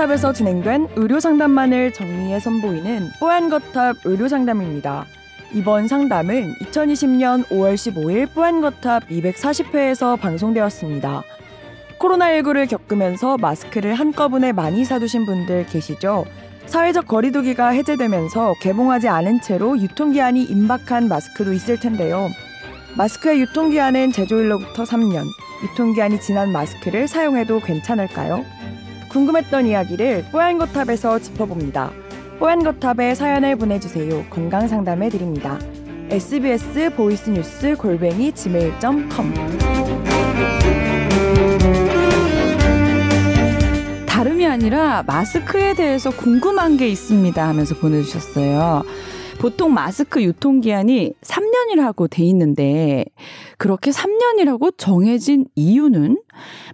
뽀얀거탑에서 진행된 의료상담만을 정리해 선보이는 뽀얀거탑 의료상담입니다. 이번 상담은 2020년 5월 15일 뽀얀거탑 240회에서 방송되었습니다. 코로나19를 겪으면서 마스크를 한꺼번에 많이 사두신 분들 계시죠? 사회적 거리두기가 해제되면서 개봉하지 않은 채로 유통기한이 임박한 마스크도 있을 텐데요. 마스크의 유통기한은 제조일로부터 3년, 유통기한이 지난 마스크를 사용해도 괜찮을까요? 궁금했던 이야기를 뽀얀거탑에서 짚어봅니다. 뽀얀거탑에 사연을 보내주세요. 건강 상담해 드립니다. sbs voice news 골뱅이 gmail.com 다름이 아니라 마스크에 대해서 궁금한 게 있습니다 하면서 보내주셨어요. 보통 마스크 유통기한이 3년이라고 돼 있는데 그렇게 3년이라고 정해진 이유는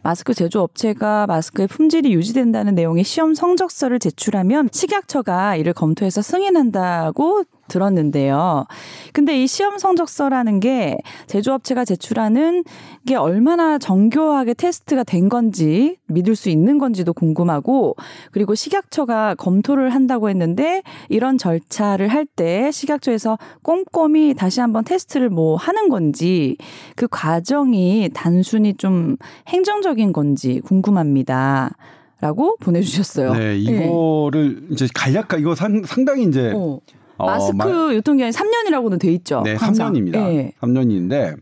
마스크 제조업체가 마스크의 품질이 유지된다는 내용의 시험 성적서를 제출하면 식약처가 이를 검토해서 승인한다고 들었는데요. 근데 이 시험 성적서라는 게 제조업체가 제출하는 게 얼마나 정교하게 테스트가 된 건지 믿을 수 있는 건지도 궁금하고 그리고 식약처가 검토를 한다고 했는데 이런 절차를 할 때 식약처에서 꼼꼼히 다시 한번 테스트를 뭐 하는 건지 그 과정이 단순히 좀 행정적인 건지 궁금합니다. 라고 보내주셨어요. 네, 이거를 네. 이제 간략하 이거 상, 상당히 이제 어. 어, 마스크 어, 유통기한이 3년이라고는 돼 있죠. 네, 항상. 3년입니다. 네. 3년인데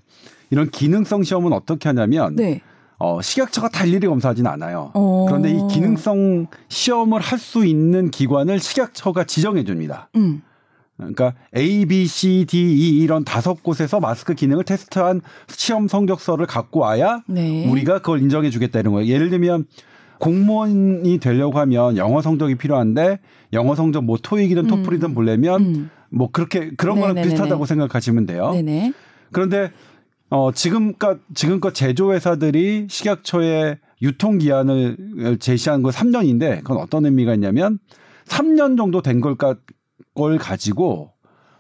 이런 기능성 시험은 어떻게 하냐면 네. 어, 식약처가 다 일일이 검사하지는 않아요. 어. 그런데 이 기능성 시험을 할 수 있는 기관을 식약처가 지정해 줍니다. 음. 그러니까 A, B, C, D, E 이런 다섯 곳에서 마스크 기능을 테스트한 시험 성적서를 갖고 와야 네. 우리가 그걸 인정해 주겠다 이런 거예요. 예를 들면 공무원이 되려고 하면 영어 성적이 필요한데 영어 성적 뭐 토익이든 음. 토플이든 보려면 음. 뭐 그렇게 그런 거랑 비슷하다고 생각하시면 돼요. 네네. 그런데 어 지금껏 지금껏 제조회사들이 식약처에 유통 기한을 제시한 거 3년인데 그건 어떤 의미가 있냐면 3년 정도 된 걸까 걸 가지고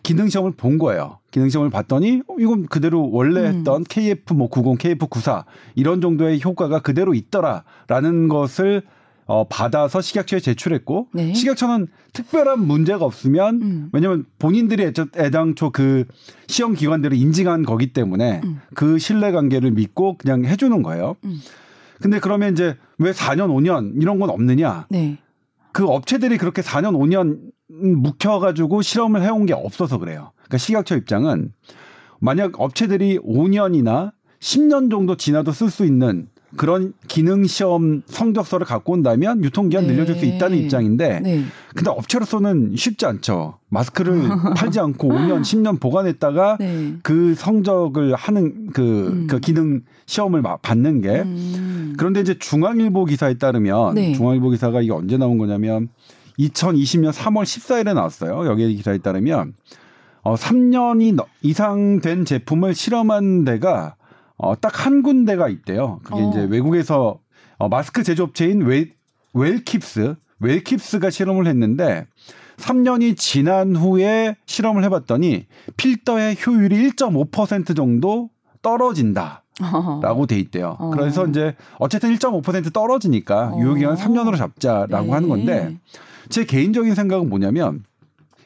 기능 시험을 본 거예요. 기능 시험을 봤더니 어, 이건 그대로 원래 음. 했던 음. KF 뭐 90, KF 94 이런 정도의 효과가 그대로 있더라라는 것을 어, 받아서 식약처에 제출했고 네. 식약처는 특별한 문제가 없으면 음. 왜냐하면 본인들이 애당초 그 시험 기관들을 인증한 거기 때문에 음. 그 신뢰 관계를 믿고 그냥 해주는 거예요. 음. 근데 그러면 이제 왜 4년 5년 이런 건 없느냐? 네. 그 업체들이 그렇게 4년 5년 묵혀가지고 실험을 해온 게 없어서 그래요. 그러니까 식약처 입장은 만약 업체들이 5년이나 10년 정도 지나도 쓸 수 있는 그런 기능 시험 성적서를 갖고 온다면 유통기한 네. 늘려줄 수 있다는 입장인데 네. 근데 업체로서는 쉽지 않죠. 마스크를 팔지 않고 5년, 10년 보관했다가 네. 그 성적을 하는 그, 음. 그 기능 시험을 받는 게 음. 그런데 이제 중앙일보 기사에 따르면 네. 중앙일보 기사가 이게 언제 나온 거냐면 2020년 3월 14일에 나왔어요. 여기 기사에 따르면 어 3년이 이상 된 제품을 실험한 데가 어, 딱 한 군데가 있대요. 그게 어. 이제 외국에서 어, 마스크 제조업체인 웰, 웰킵스, 웰킵스가 실험을 했는데 3년이 지난 후에 실험을 해봤더니 필터의 효율이 1.5% 정도 떨어진다. 라고 돼 있대요. 어. 그래서 이제 어쨌든 1.5% 떨어지니까 어. 유효기간 3년으로 잡자라고 네. 하는 건데 제 개인적인 생각은 뭐냐면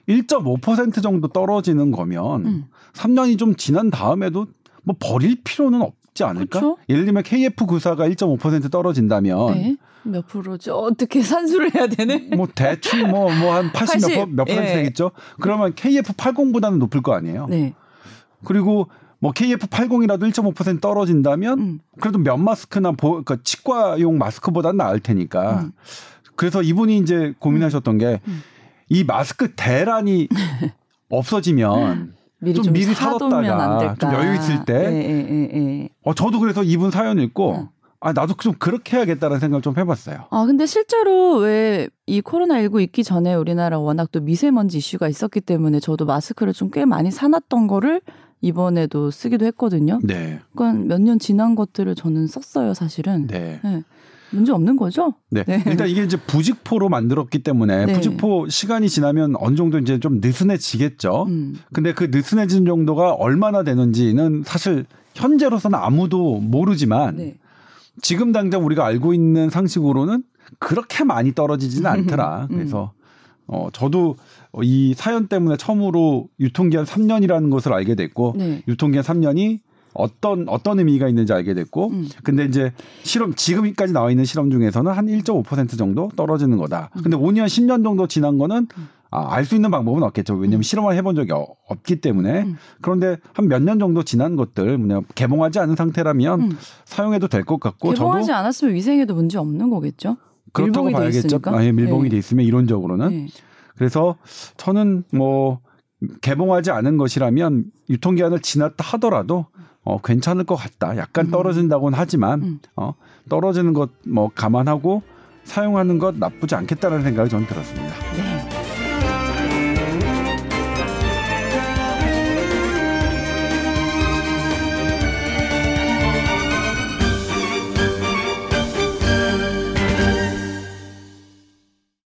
1.5% 정도 떨어지는 거면 음. 3년이 좀 지난 다음에도 뭐 버릴 필요는 없지 않을까? 그렇죠? 예를 들면 KF94가 1.5% 떨어진다면 네. 몇 프로죠? 어떻게 산수를 해야 되네? 뭐 대충 뭐 뭐 한 80몇몇 퍼센트 예. 되겠죠. 그러면 KF80보다는 높을 거 아니에요. 네. 그리고 뭐 KF80이라도 1.5% 떨어진다면 음. 그래도 면 마스크나 보, 그러니까 치과용 마스크보다는 나을 테니까. 음. 그래서 이분이 이제 고민하셨던 게이 음. 음. 마스크 대란이 없어지면 미리 좀, 좀 미리 사뒀다가 좀 여유 있을 때. 예, 예, 예, 어 저도 그래서 이분 사연 읽고 어. 아 나도 좀 그렇게 해야겠다는 생각을 좀 해봤어요. 아 근데 실제로 왜 이 코로나 19 있기 전에 우리나라 워낙 또 미세먼지 이슈가 있었기 때문에 저도 마스크를 좀 꽤 많이 사놨던 거를 이번에도 쓰기도 했거든요. 네. 그러니까 몇 년 지난 것들을 저는 썼어요, 사실은. 네. 네. 문제 없는 거죠? 네. 네. 일단 이게 이제 부직포로 만들었기 때문에 네. 부직포 시간이 지나면 어느 정도 이제 좀 느슨해지겠죠. 음. 근데 그 느슨해진 정도가 얼마나 되는지는 사실 현재로서는 아무도 모르지만 네. 지금 당장 우리가 알고 있는 상식으로는 그렇게 많이 떨어지지는 않더라. 음. 그래서 어 저도 이 사연 때문에 처음으로 유통기한 3년이라는 것을 알게 됐고 네. 유통기한 3년이 어떤 어떤 의미가 있는지 알게 됐고 음. 근데 이제 실험 지금까지 나와 있는 실험 중에서는 한 1.5% 정도 떨어지는 거다. 음. 근데 5년 10년 정도 지난 거는 음. 아, 알 수 있는 방법은 없겠죠. 왜냐하면 음. 실험을 해본 적이 어, 없기 때문에. 음. 그런데 한 몇 년 정도 지난 것들, 뭐냐 개봉하지 않은 상태라면 음. 사용해도 될 것 같고. 개봉하지 저도 않았으면 위생에도 문제 없는 거겠죠. 그렇다고 봐야겠죠. 아, 예, 밀봉이 네. 돼 있으면 이론적으로는. 네. 그래서 저는 뭐 개봉하지 않은 것이라면 유통기한을 지났다 하더라도 어, 괜찮을 것 같다. 약간 음. 떨어진다고는 하지만 음. 어, 떨어지는 것 뭐 감안하고 사용하는 것 나쁘지 않겠다는 생각이 저는 들었습니다. 네.